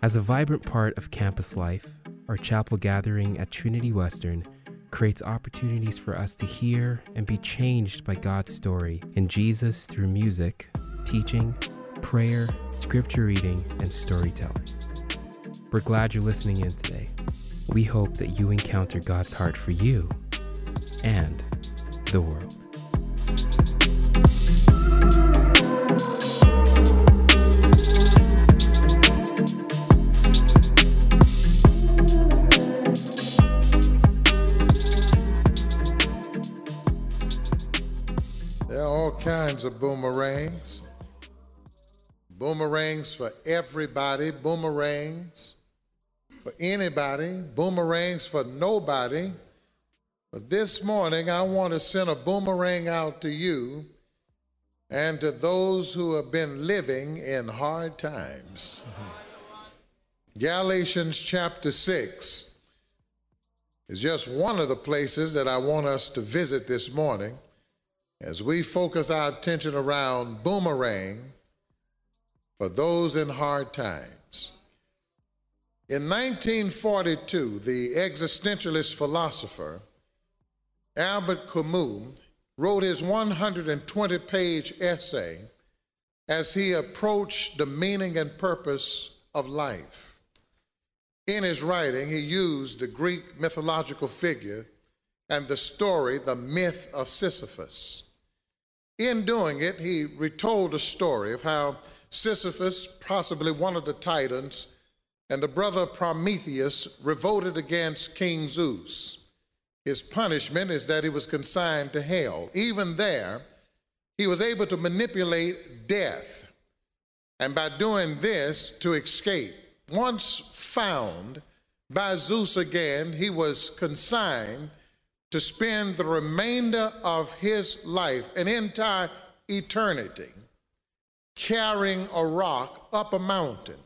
As a vibrant part of campus life, our chapel gathering at Trinity Western creates opportunities for us to hear and be changed by God's story in Jesus through music, teaching, prayer, scripture reading, and storytelling. We're glad you're listening in today. We hope that you encounter God's heart for you and the world. Kinds of boomerangs. Boomerangs for everybody, boomerangs for anybody, boomerangs for nobody. But this morning, I want to send a boomerang out to you and to those who have been living in hard times. Galatians chapter 6 is just one of the places that I want us to visit this morning as we focus our attention around boomerang for those in hard times. In 1942, the existentialist philosopher Albert Camus wrote his 120 page essay as he approached the meaning and purpose of life. In his writing, he used the Greek mythological figure and the story, the myth of Sisyphus. In doing it, he retold a story of how Sisyphus, possibly one of the titans, and the brother Prometheus revolted against King Zeus. His punishment is that he was consigned to hell. Even there, he was able to manipulate death, and by doing this, to escape. Once found by Zeus again, he was consigned to spend the remainder of his life, an entire eternity, carrying a rock up a mountain.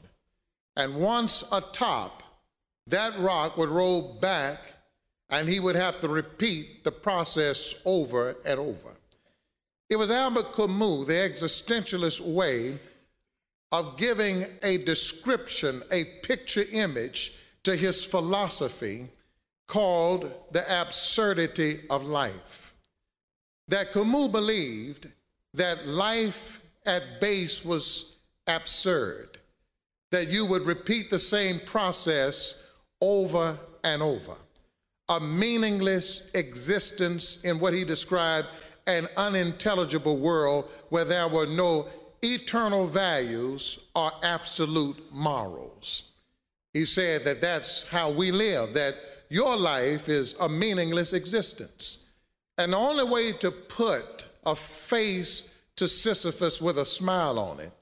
And once atop, that rock would roll back and he would have to repeat the process over and over. It was Albert Camus, the existentialist way of giving a description, a picture image to his philosophy called the absurdity of life. That Camus believed that life at base was absurd, that you would repeat the same process over and over. A meaningless existence in what he described an unintelligible world where there were no eternal values or absolute morals. He said that that's how we live, that your life is a meaningless existence. And the only way to put a face to Sisyphus with a smile on it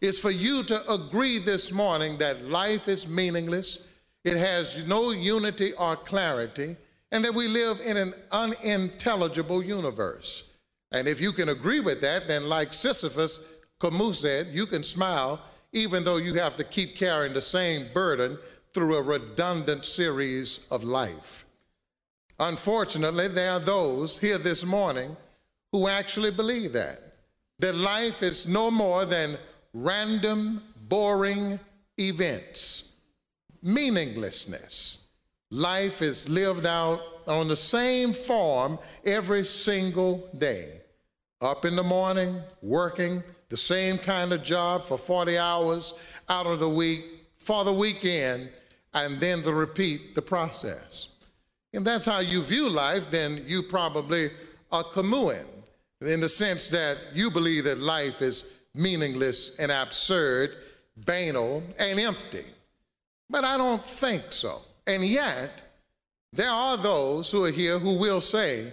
is for you to agree this morning that life is meaningless, it has no unity or clarity, and that we live in an unintelligible universe. And if you can agree with that, then like Sisyphus, Camus said, you can smile even though you have to keep carrying the same burden through a redundant series of life. Unfortunately, there are those here this morning who actually believe that, that life is no more than random, boring events, meaninglessness. Life is lived out on the same form every single day. Up in the morning, working, the same kind of job for 40 hours out of the week, for the weekend, and then to repeat the process. If that's how you view life, then you probably are Camusian in the sense that you believe that life is meaningless and absurd, banal, and empty. But I don't think so. And yet, there are those who are here who will say,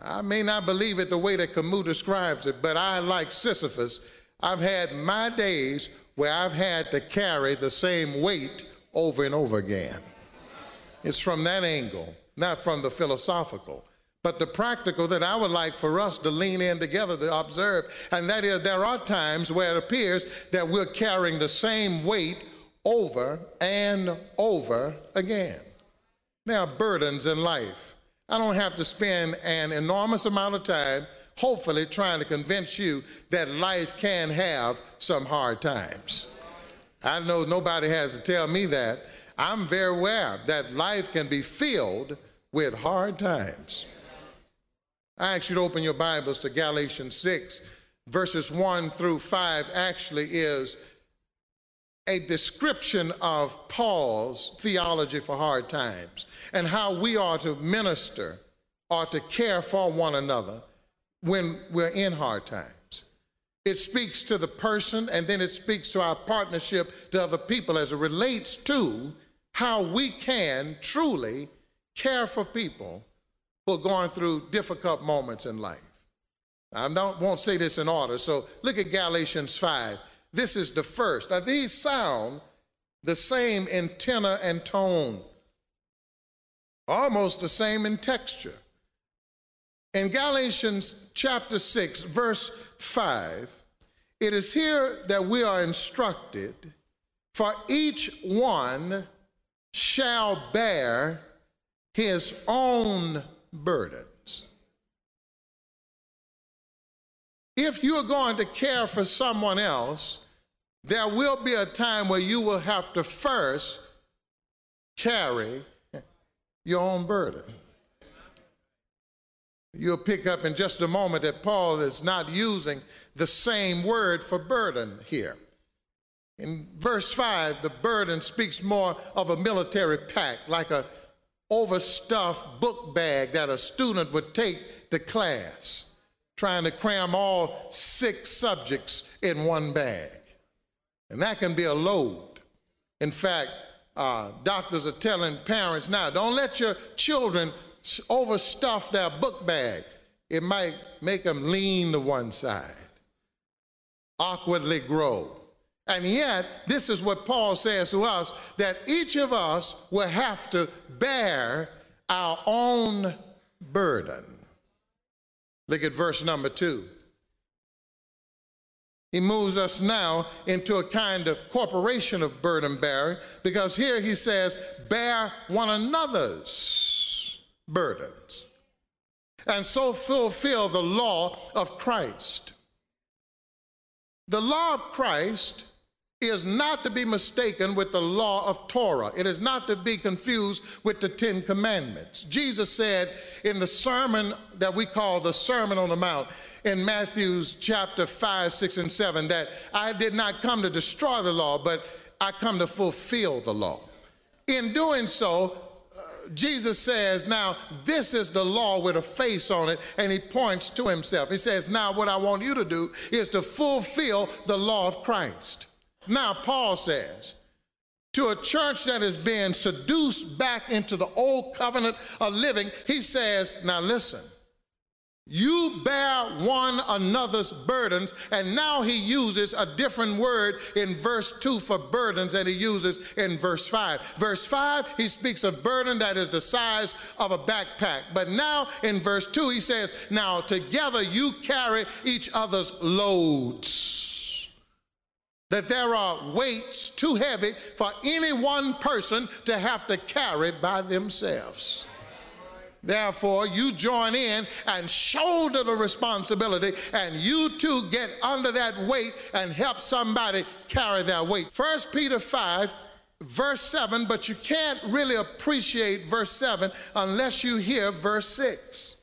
I may not believe it the way that Camus describes it, but I, like Sisyphus, I've had my days where I've had to carry the same weight over and over again. It's from that angle, not from the philosophical, but the practical that I would like for us to lean in together to observe. And that is, there are times where it appears that we're carrying the same weight over and over again. There are burdens in life. I don't have to spend an enormous amount of time, hopefully, trying to convince you that life can have some hard times. I know nobody has to tell me that. I'm very aware that life can be filled with hard times. I ask you to open your Bibles to Galatians 6, verses 1 through 5, actually is a description of Paul's theology for hard times and how we are to minister or to care for one another when we're in hard times. It speaks to the person and then it speaks to our partnership to other people as it relates to how we can truly care for people who are going through difficult moments in life. I don't, won't say this in order, so look at Galatians 5. This is the first. Now, these sound the same in tenor and tone, almost the same in texture. In Galatians chapter 6, verse 5, it is here that we are instructed for each one shall bear his own burdens. If you're going to care for someone else, there will be a time where you will have to first carry your own burden. You'll pick up in just a moment that Paul is not using the same word for burden here. In verse 5, the burden speaks more of a military pack, like a overstuffed book bag that a student would take to class, trying to cram all six subjects in one bag. And that can be a load. In fact, uh, doctors are telling parents now don't let your children overstuff their book bag. It might make them lean to one side, awkwardly grow. And yet, this is what Paul says to us that each of us will have to bear our own burden. Look at verse number two. He moves us now into a kind of corporation of burden bearing because here he says, bear one another's burdens and so fulfill the law of Christ. The law of Christ is not to be mistaken with the law of Torah. It is not to be confused with the Ten Commandments. Jesus said in the sermon that we call the Sermon on the Mount in Matthew's chapter 5, 6, and 7 that I did not come to destroy the law, but I come to fulfill the law. In doing so, Jesus says, Now, this is the law with a face on it, and he points to himself. He says, Now, what I want you to do is to fulfill the law of Christ. Now, Paul says, to a church that is being seduced back into the old covenant of living, he says, Now listen, you bear one another's burdens. And now he uses a different word in verse 2 for burdens than he uses in verse 5. Verse 5, he speaks of burden that is the size of a backpack. But now in verse 2, he says, Now together you carry each other's loads that there are weights too heavy for any one person to have to carry by themselves. Therefore, you join in and shoulder the responsibility, and you too get under that weight and help somebody carry their weight. 1 Peter 5, verse 7, but you can't really appreciate verse 7 unless you hear verse 6.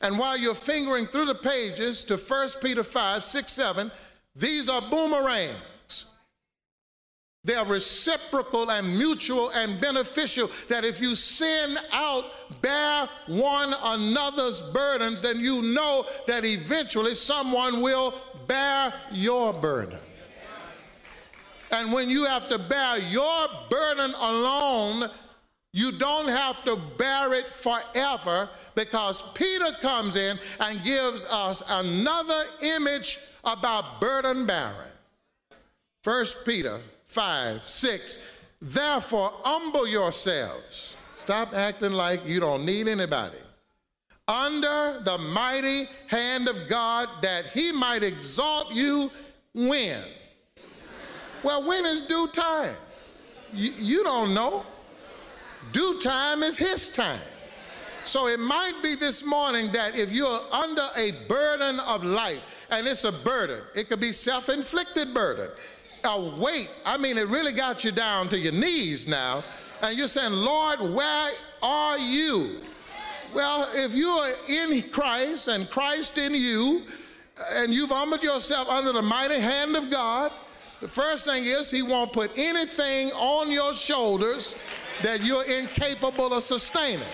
And while you're fingering through the pages to 1 Peter 5, 6, 7, these are boomerangs. They are reciprocal and mutual and beneficial. That if you send out, bear one another's burdens, then you know that eventually someone will bear your burden. And when you have to bear your burden alone, you don't have to bear it forever because Peter comes in and gives us another image about burden bearing. First Peter 5, 6. Therefore, humble yourselves. Stop acting like you don't need anybody. Under the mighty hand of God, that he might exalt you when? Well, when is due time? You, you don't know. Due time is his time. So it might be this morning that if you're under a burden of life, and it's a burden, it could be self inflicted burden. A weight. I mean, it really got you down to your knees now. And you're saying, Lord, where are you? Well, if you are in Christ and Christ in you, and you've humbled yourself under the mighty hand of God, the first thing is He won't put anything on your shoulders that you're incapable of sustaining.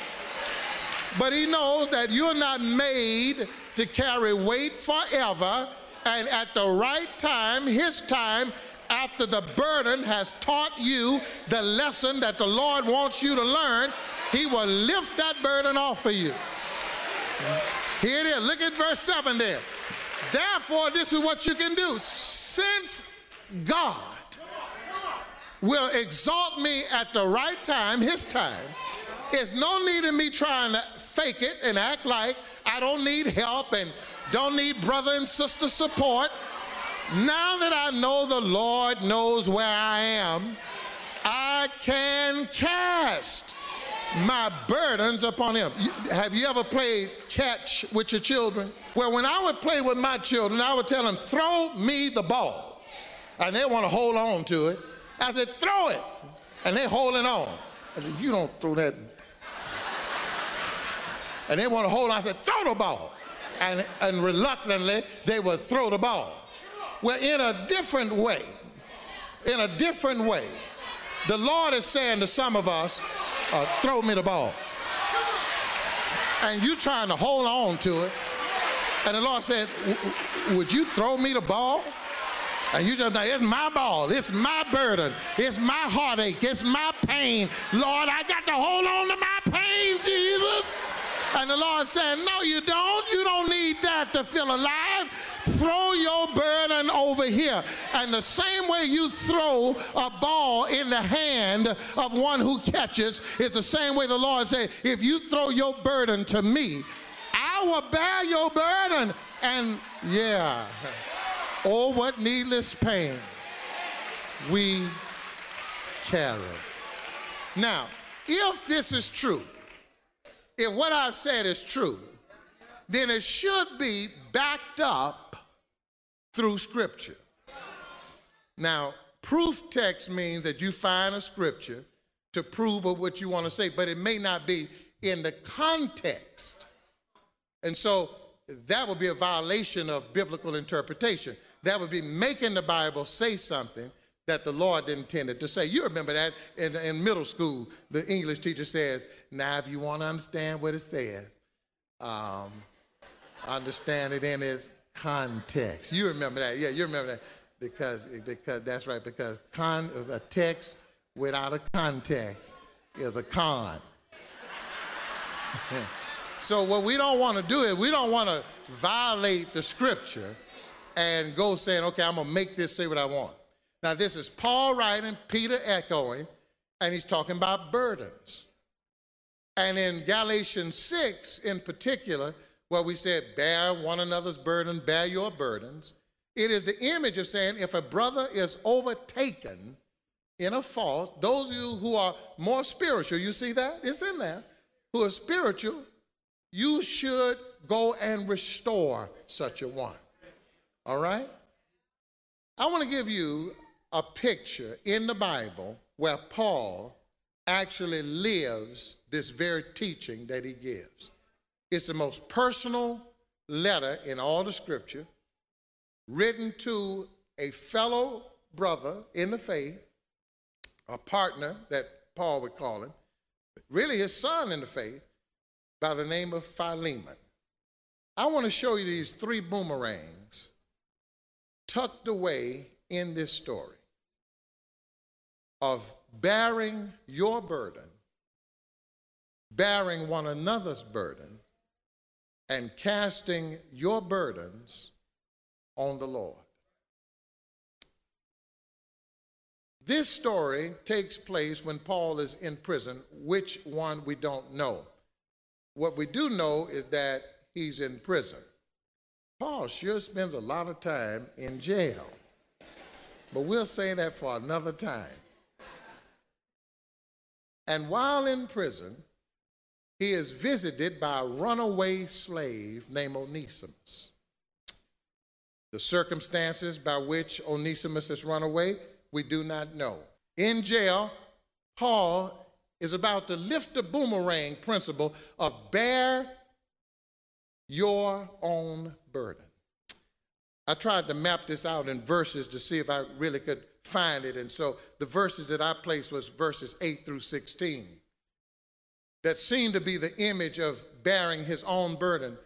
But He knows that you're not made to carry weight forever, and at the right time, His time, after the burden has taught you the lesson that the Lord wants you to learn, He will lift that burden off of you. Here it is. Look at verse 7 there. Therefore, this is what you can do. Since God will exalt me at the right time, his time, there's no need in me trying to fake it and act like I don't need help and don't need brother and sister support. Now that I know the Lord knows where I am, I can cast my burdens upon him. Have you ever played catch with your children? Well, when I would play with my children, I would tell them, throw me the ball. And they want to hold on to it. I said, throw it. And they're holding on. I said, if you don't throw that. And they want to hold on. I said, throw the ball. And, and reluctantly, they would throw the ball. Well, in a different way, in a different way, the Lord is saying to some of us, uh, throw me the ball. And you're trying to hold on to it. And the Lord said, would you throw me the ball? And you just, it's my ball, it's my burden, it's my heartache, it's my pain. Lord, I got to hold on to my pain, Jesus. And the Lord said, No, you don't. You don't need that to feel alive. Throw your burden over here. And the same way you throw a ball in the hand of one who catches is the same way the Lord said, If you throw your burden to me, I will bear your burden. And yeah, oh, what needless pain we carry. Now, if this is true, if what I've said is true, then it should be backed up through Scripture. Now, proof text means that you find a Scripture to prove of what you want to say, but it may not be in the context. And so that would be a violation of biblical interpretation. That would be making the Bible say something that the Lord intended to say. You remember that in, in middle school, the English teacher says, now if you want to understand what it says, um, understand it in its context. You remember that. Yeah, you remember that because, because that's right, because con, a text without a context is a con. so what we don't want to do is we don't want to violate the scripture and go saying, okay, I'm going to make this say what I want. Now, this is Paul writing, Peter echoing, and he's talking about burdens. And in Galatians 6, in particular, where we said, bear one another's burden, bear your burdens, it is the image of saying if a brother is overtaken in a fault, those of you who are more spiritual, you see that? It's in there, who are spiritual, you should go and restore such a one. All right? I want to give you a picture in the Bible where Paul actually lives this very teaching that he gives. It's the most personal letter in all the scripture written to a fellow brother in the faith, a partner that Paul would call him, really his son in the faith, by the name of Philemon. I want to show you these three boomerangs tucked away in this story of bearing your burden, bearing one another's burden, and casting your burdens on the Lord. This story takes place when Paul is in prison, which one we don't know. What we do know is that he's in prison. Paul sure spends a lot of time in jail, but we'll say that for another time. And while in prison, he is visited by a runaway slave named Onesimus. The circumstances by which Onesimus has run away, we do not know. In jail, Paul is about to lift the boomerang principle of bear your own burden. I tried to map this out in verses to see if I really could find it. And so the verses that I placed was verses 8 through 16 that seemed to be the image of bearing his own burden.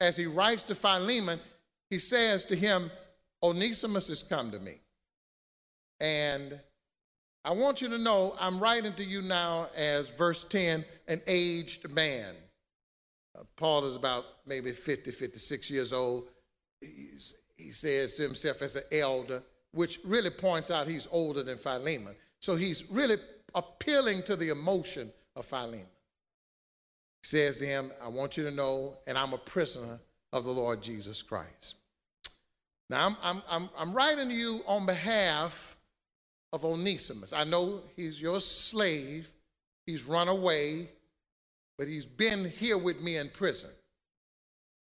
As he writes to Philemon, he says to him, Onesimus has come to me. And I want you to know I'm writing to you now as verse 10, an aged man. Uh, Paul is about maybe 50, 56 years old. He's, he says to himself as an elder, which really points out he's older than Philemon. So he's really appealing to the emotion of Philemon. He says to him, I want you to know, and I'm a prisoner of the Lord Jesus Christ. Now, I'm, I'm, I'm, I'm writing to you on behalf of Onesimus. I know he's your slave, he's run away, but he's been here with me in prison.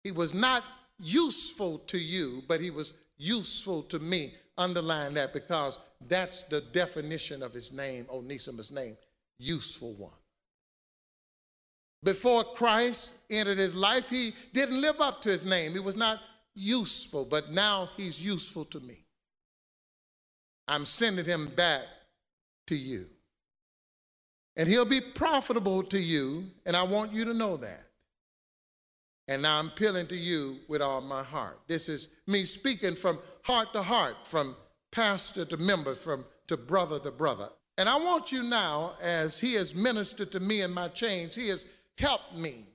He was not useful to you, but he was useful to me. Underline that because that's the definition of his name, Onesimus' name, useful one. Before Christ entered his life, he didn't live up to his name. He was not useful, but now he's useful to me. I'm sending him back to you. And he'll be profitable to you, and I want you to know that. And now I'm appealing to you with all my heart. This is me speaking from heart to heart, from pastor to member, from to brother to brother. And I want you now, as he has ministered to me in my chains, he has helped me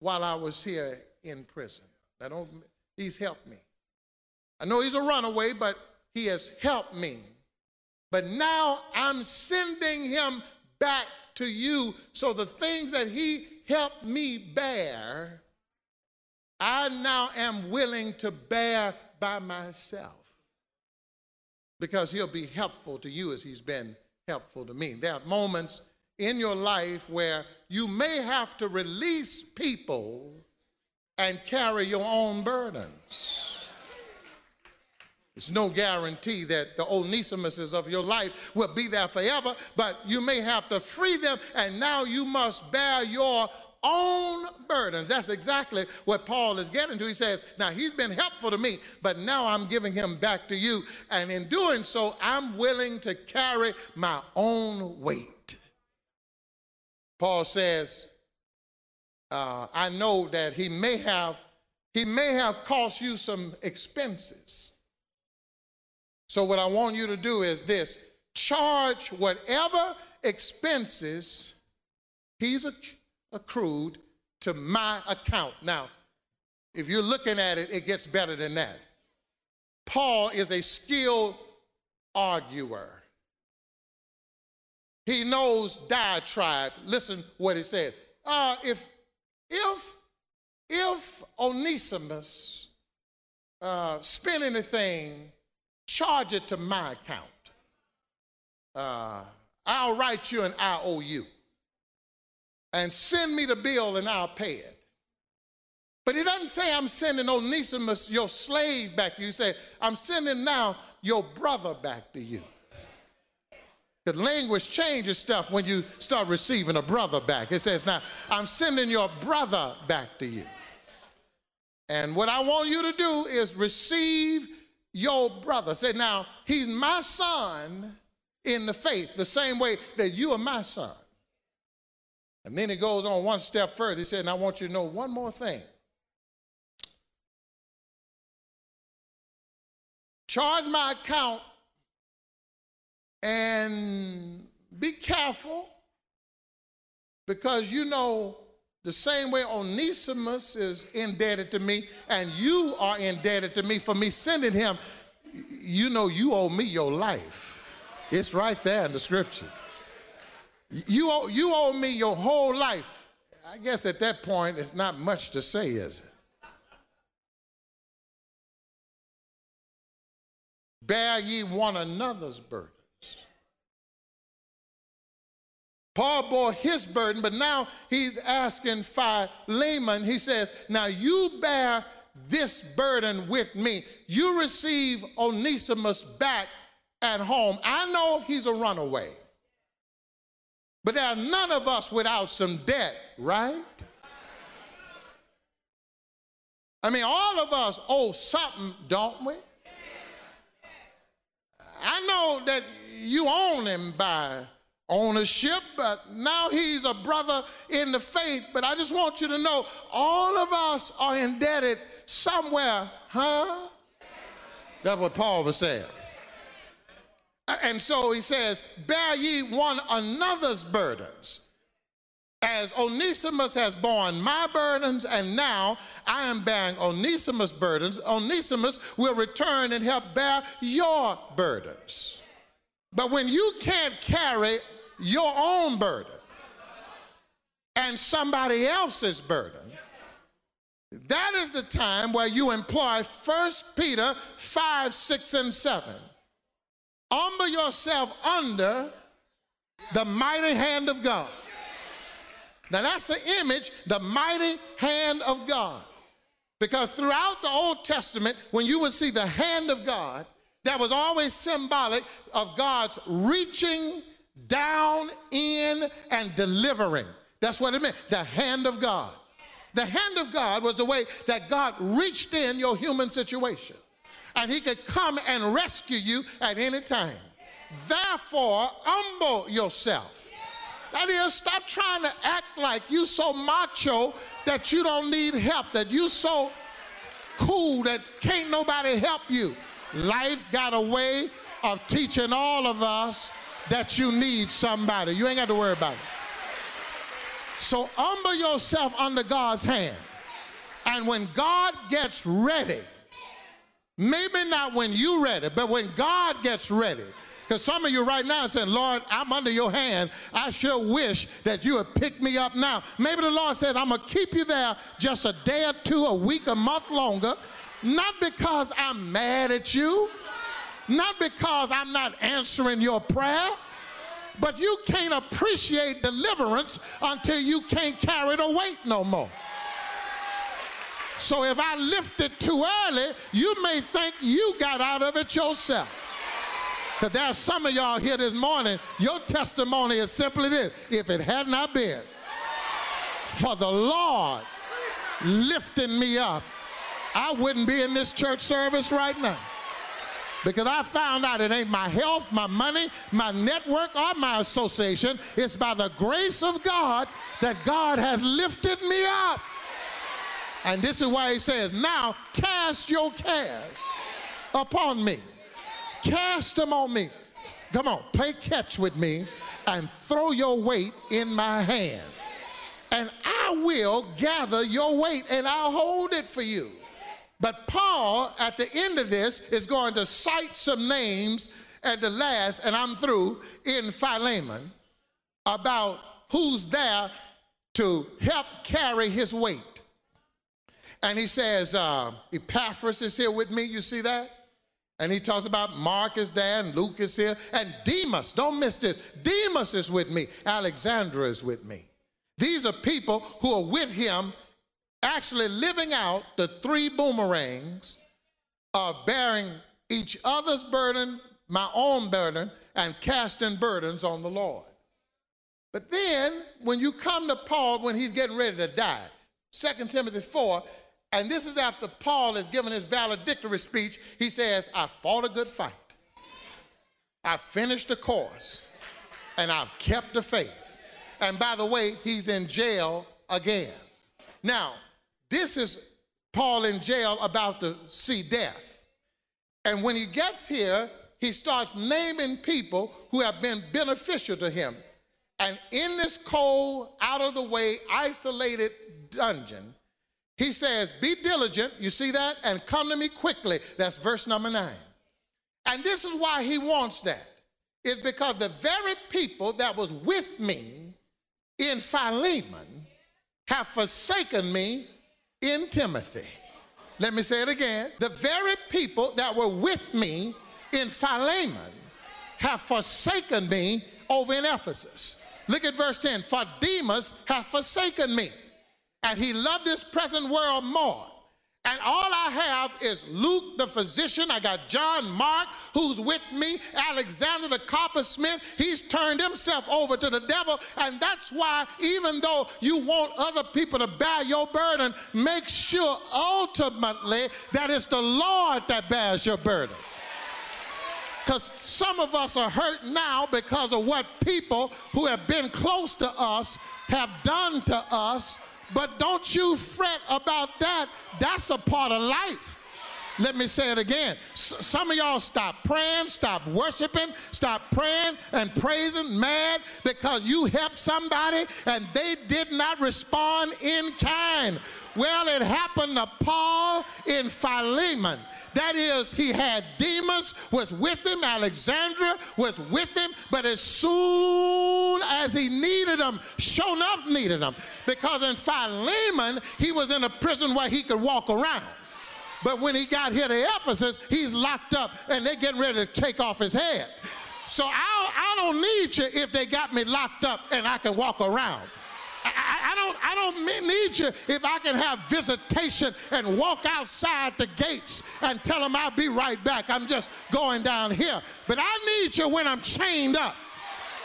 while I was here in prison. I don't, he's helped me. I know he's a runaway, but he has helped me. But now I'm sending him back to you so the things that he helped me bear, I now am willing to bear by myself because he'll be helpful to you as he's been helpful to me. There are moments in your life where you may have to release people and carry your own burdens. It's no guarantee that the Onesimuses of your life will be there forever, but you may have to free them, and now you must bear your own burdens. That's exactly what Paul is getting to. He says, Now he's been helpful to me, but now I'm giving him back to you. And in doing so, I'm willing to carry my own weight. Paul says, uh, I know that he may have he may have cost you some expenses. So, what I want you to do is this charge whatever expenses he's accrued to my account. Now, if you're looking at it, it gets better than that. Paul is a skilled arguer. He knows diatribe. Listen what he said. Uh, if if if Onesimus uh, spent anything charge it to my account. Uh, I'll write you an IOU and send me the bill and I'll pay it. But he doesn't say, I'm sending Onesimus, your slave, back to you. He said, I'm sending now your brother back to you. The language changes stuff when you start receiving a brother back. It says, Now, I'm sending your brother back to you. And what I want you to do is receive your brother. Say, now, he's my son in the faith, the same way that you are my son. And then he goes on one step further. He said, and I want you to know one more thing. Charge my account and be careful because you know the same way Onesimus is indebted to me, and you are indebted to me for me sending him, you know you owe me your life. It's right there in the scripture. You owe, you owe me your whole life. I guess at that point, it's not much to say, is it? Bear ye one another's burdens. Paul bore his burden, but now he's asking Philemon, he says, Now you bear this burden with me. You receive Onesimus back at home. I know he's a runaway, but there are none of us without some debt, right? I mean, all of us owe something, don't we? I know that you own him by ownership, but now he's a brother in the faith. But I just want you to know all of us are indebted somewhere, huh? That's what Paul was saying. And so he says, Bear ye one another's burdens. As Onesimus has borne my burdens, and now I am bearing Onesimus' burdens, Onesimus will return and help bear your burdens. But when you can't carry your own burden and somebody else's burden, that is the time where you employ 1 Peter 5, 6, and 7. Humble yourself under the mighty hand of God. Now that's the image, the mighty hand of God. Because throughout the Old Testament, when you would see the hand of God, that was always symbolic of God's reaching down in and delivering. That's what it meant, the hand of God. The hand of God was the way that God reached in your human situation. And he could come and rescue you at any time. Therefore, humble yourself. That is, stop trying to act like you so macho that you don't need help, that you so cool that can't nobody help you. Life got a way of teaching all of us that you need somebody. You ain't got to worry about it. So humble yourself under God's hand. And when God gets ready, maybe not when you ready, but when God gets ready, because some of you right now are saying, Lord, I'm under your hand. I sure wish that you would pick me up now. Maybe the Lord says, I'm going to keep you there just a day or two, a week, a month longer, not because I'm mad at you, not because I'm not answering your prayer, but you can't appreciate deliverance until you can't carry the weight no more. So if I lift it too early, you may think you got out of it yourself. Because there are some of y'all here this morning, your testimony is simply this if it had not been for the Lord lifting me up, I wouldn't be in this church service right now. Because I found out it ain't my health, my money, my network, or my association. It's by the grace of God that God has lifted me up. And this is why he says, Now cast your cares upon me. Cast them on me. Come on, play catch with me and throw your weight in my hand. And I will gather your weight and I'll hold it for you. But Paul, at the end of this, is going to cite some names at the last, and I'm through, in Philemon about who's there to help carry his weight. And he says, uh, Epaphras is here with me, you see that? And he talks about Mark is there and Luke is here and Demas. Don't miss this. Demas is with me. Alexandra is with me. These are people who are with him actually living out the three boomerangs of bearing each other's burden, my own burden, and casting burdens on the Lord. But then, when you come to Paul when he's getting ready to die, 2 Timothy 4, and this is after Paul has given his valedictory speech, he says, I fought a good fight. I finished the course, and I've kept the faith. And by the way, he's in jail again. Now, this is Paul in jail about to see death. And when he gets here, he starts naming people who have been beneficial to him. And in this cold, out of the way, isolated dungeon, he says, Be diligent, you see that? And come to me quickly. That's verse number nine. And this is why he wants that. It's because the very people that was with me in Philemon have forsaken me in Timothy. Let me say it again. The very people that were with me in Philemon have forsaken me over in Ephesus. Look at verse 10. For Demas hath forsaken me, and he loved this present world more. And all I have is Luke the physician. I got John Mark, who's with me, Alexander the coppersmith. He's turned himself over to the devil. And that's why, even though you want other people to bear your burden, make sure ultimately that it's the Lord that bears your burden. Because some of us are hurt now because of what people who have been close to us have done to us but don't you fret about that. That's a part of life. Let me say it again. S- some of y'all stop praying, stop worshiping, stop praying and praising, mad because you helped somebody and they did not respond in kind. Well, it happened to Paul in Philemon. That is, he had Demas was with him, Alexandra was with him, but as soon as he needed them, sure enough needed them. Because in Philemon, he was in a prison where he could walk around. But when he got here to Ephesus, he's locked up and they're getting ready to take off his head. So I, I don't need you if they got me locked up and I can walk around. I, I, don't, I don't need you if I can have visitation and walk outside the gates and tell them I'll be right back. I'm just going down here. But I need you when I'm chained up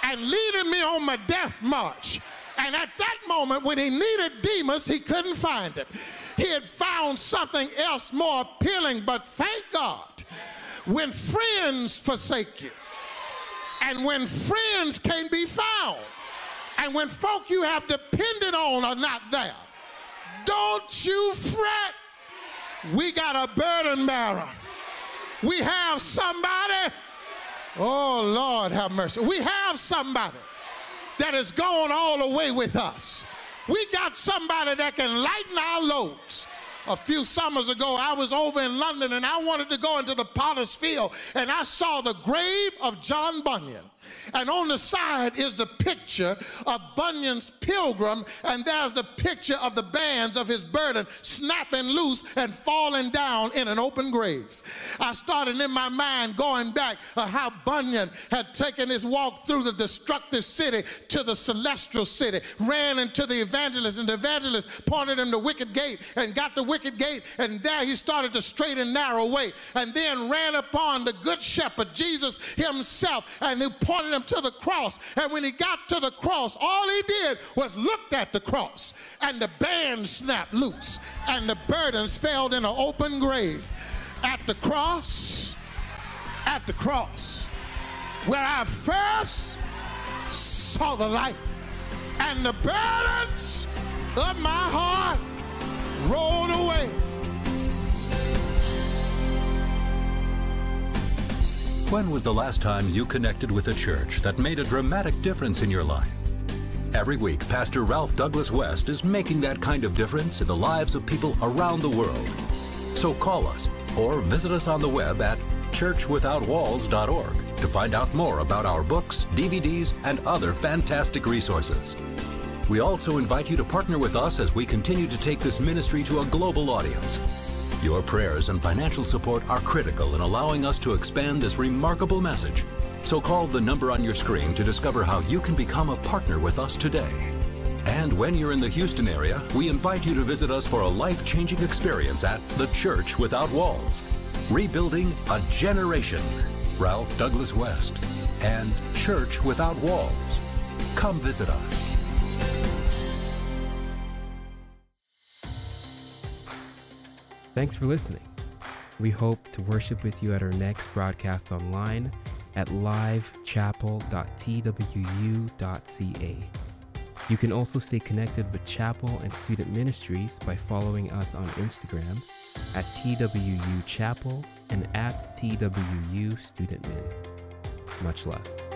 and leading me on my death march. And at that moment, when he needed Demas, he couldn't find him. He had found something else more appealing, but thank God, when friends forsake you, and when friends can't be found, and when folk you have depended on are not there, don't you fret. We got a burden bearer. We have somebody. Oh, Lord, have mercy. We have somebody that is going all the way with us. We got somebody that can lighten our loads a few summers ago, I was over in London and I wanted to go into the potter's field and I saw the grave of John Bunyan. And on the side is the picture of Bunyan's pilgrim, and there's the picture of the bands of his burden snapping loose and falling down in an open grave. I started in my mind going back of how Bunyan had taken his walk through the destructive city to the celestial city, ran into the evangelist, and the evangelist pointed him to the wicket gate and got the wicket gate, and there he started the straight and narrow way, and then ran upon the good shepherd, Jesus himself, and he pointed pointed him to the cross. And when he got to the cross, all he did was looked at the cross, and the band snapped loose, and the burdens fell in an open grave. At the cross, at the cross, where I first saw the light, and the burdens of my heart rolled away. When was the last time you connected with a church that made a dramatic difference in your life? Every week, Pastor Ralph Douglas West is making that kind of difference in the lives of people around the world. So call us or visit us on the web at churchwithoutwalls.org to find out more about our books, DVDs, and other fantastic resources. We also invite you to partner with us as we continue to take this ministry to a global audience. Your prayers and financial support are critical in allowing us to expand this remarkable message. So call the number on your screen to discover how you can become a partner with us today. And when you're in the Houston area, we invite you to visit us for a life changing experience at The Church Without Walls. Rebuilding a Generation. Ralph Douglas West and Church Without Walls. Come visit us. Thanks for listening. We hope to worship with you at our next broadcast online at livechapel.twu.ca. You can also stay connected with Chapel and student ministries by following us on Instagram at TWU Chapel and at TWU Student Min. Much love.